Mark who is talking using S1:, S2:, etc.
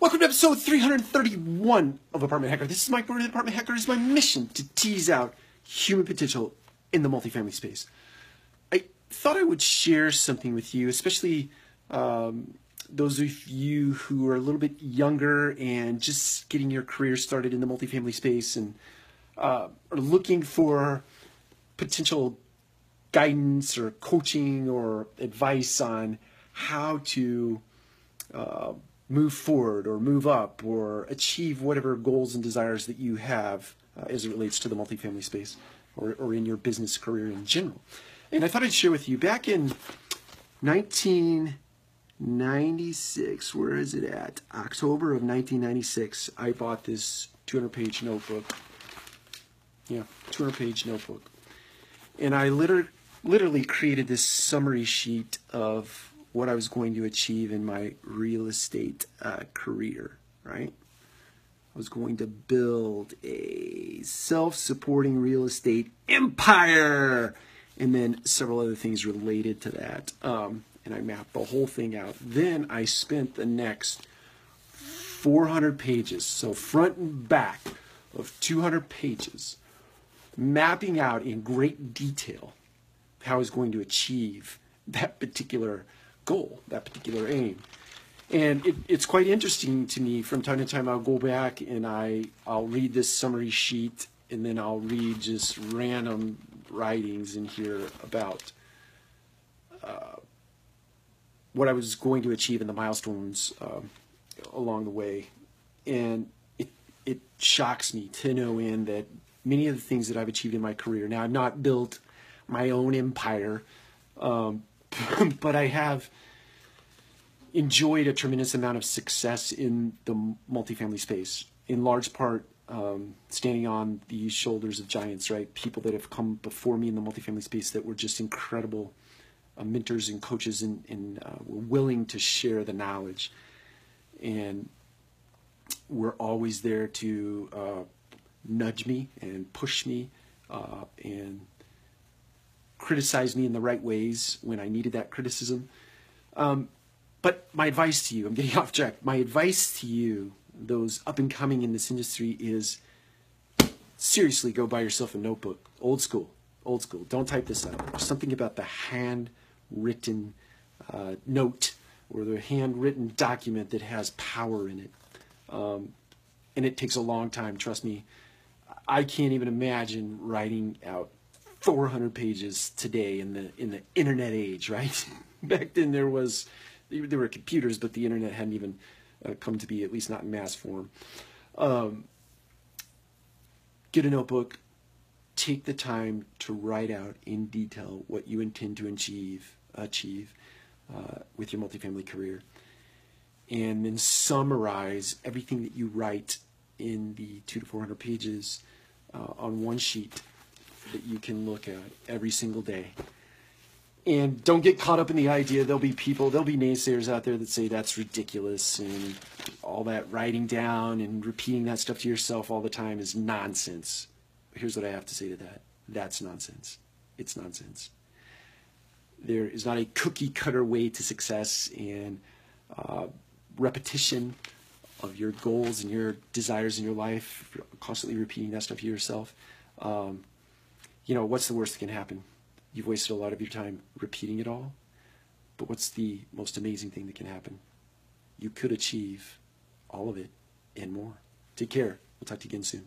S1: Welcome to episode 331 of Apartment Hacker. This is Mike Brewer, Apartment Hacker. It is my mission to tease out human potential in the multifamily space. I thought I would share something with you, especially um, those of you who are a little bit younger and just getting your career started in the multifamily space and uh, are looking for potential guidance or coaching or advice on how to uh, move forward or move up or achieve whatever goals and desires that you have uh, as it relates to the multifamily space or, or in your business career in general. And I thought I'd share with you back in 1996, where is it at? October of 1996, I bought this 200 page notebook. Yeah, 200 page notebook. And I literally, literally created this summary sheet of what I was going to achieve in my real estate uh, career, right? I was going to build a self supporting real estate empire and then several other things related to that. Um, and I mapped the whole thing out. Then I spent the next 400 pages, so front and back of 200 pages, mapping out in great detail how I was going to achieve that particular goal, that particular aim. And it, it's quite interesting to me from time to time. I'll go back and I, I'll read this summary sheet and then I'll read just random writings in here about uh, what I was going to achieve and the milestones um, along the way. And it, it shocks me to no end that many of the things that I've achieved in my career, now I've not built my own empire, um, but I have enjoyed a tremendous amount of success in the multifamily space, in large part um, standing on the shoulders of giants, right? People that have come before me in the multifamily space that were just incredible uh, mentors and coaches and, and uh, were willing to share the knowledge. And were always there to uh, nudge me and push me uh, and criticize me in the right ways when I needed that criticism. Um, but my advice to you, I'm getting off track. My advice to you, those up and coming in this industry, is seriously go buy yourself a notebook. Old school, old school. Don't type this out. There's something about the handwritten uh, note or the handwritten document that has power in it. Um, and it takes a long time, trust me. I can't even imagine writing out 400 pages today in the in the internet age, right? Back then there was there were computers, but the internet hadn't even uh, come to be, at least not in mass form. Um, get a notebook, take the time to write out in detail what you intend to achieve achieve uh, with your multifamily career, and then summarize everything that you write in the two to four hundred pages uh, on one sheet that you can look at every single day. And don't get caught up in the idea there'll be people, there'll be naysayers out there that say that's ridiculous and all that writing down and repeating that stuff to yourself all the time is nonsense. Here's what I have to say to that that's nonsense. It's nonsense. There is not a cookie cutter way to success, and uh, repetition of your goals and your desires in your life, constantly repeating that stuff to yourself. Um, you know, what's the worst that can happen? You've wasted a lot of your time repeating it all. But what's the most amazing thing that can happen? You could achieve all of it and more. Take care. We'll talk to you again soon.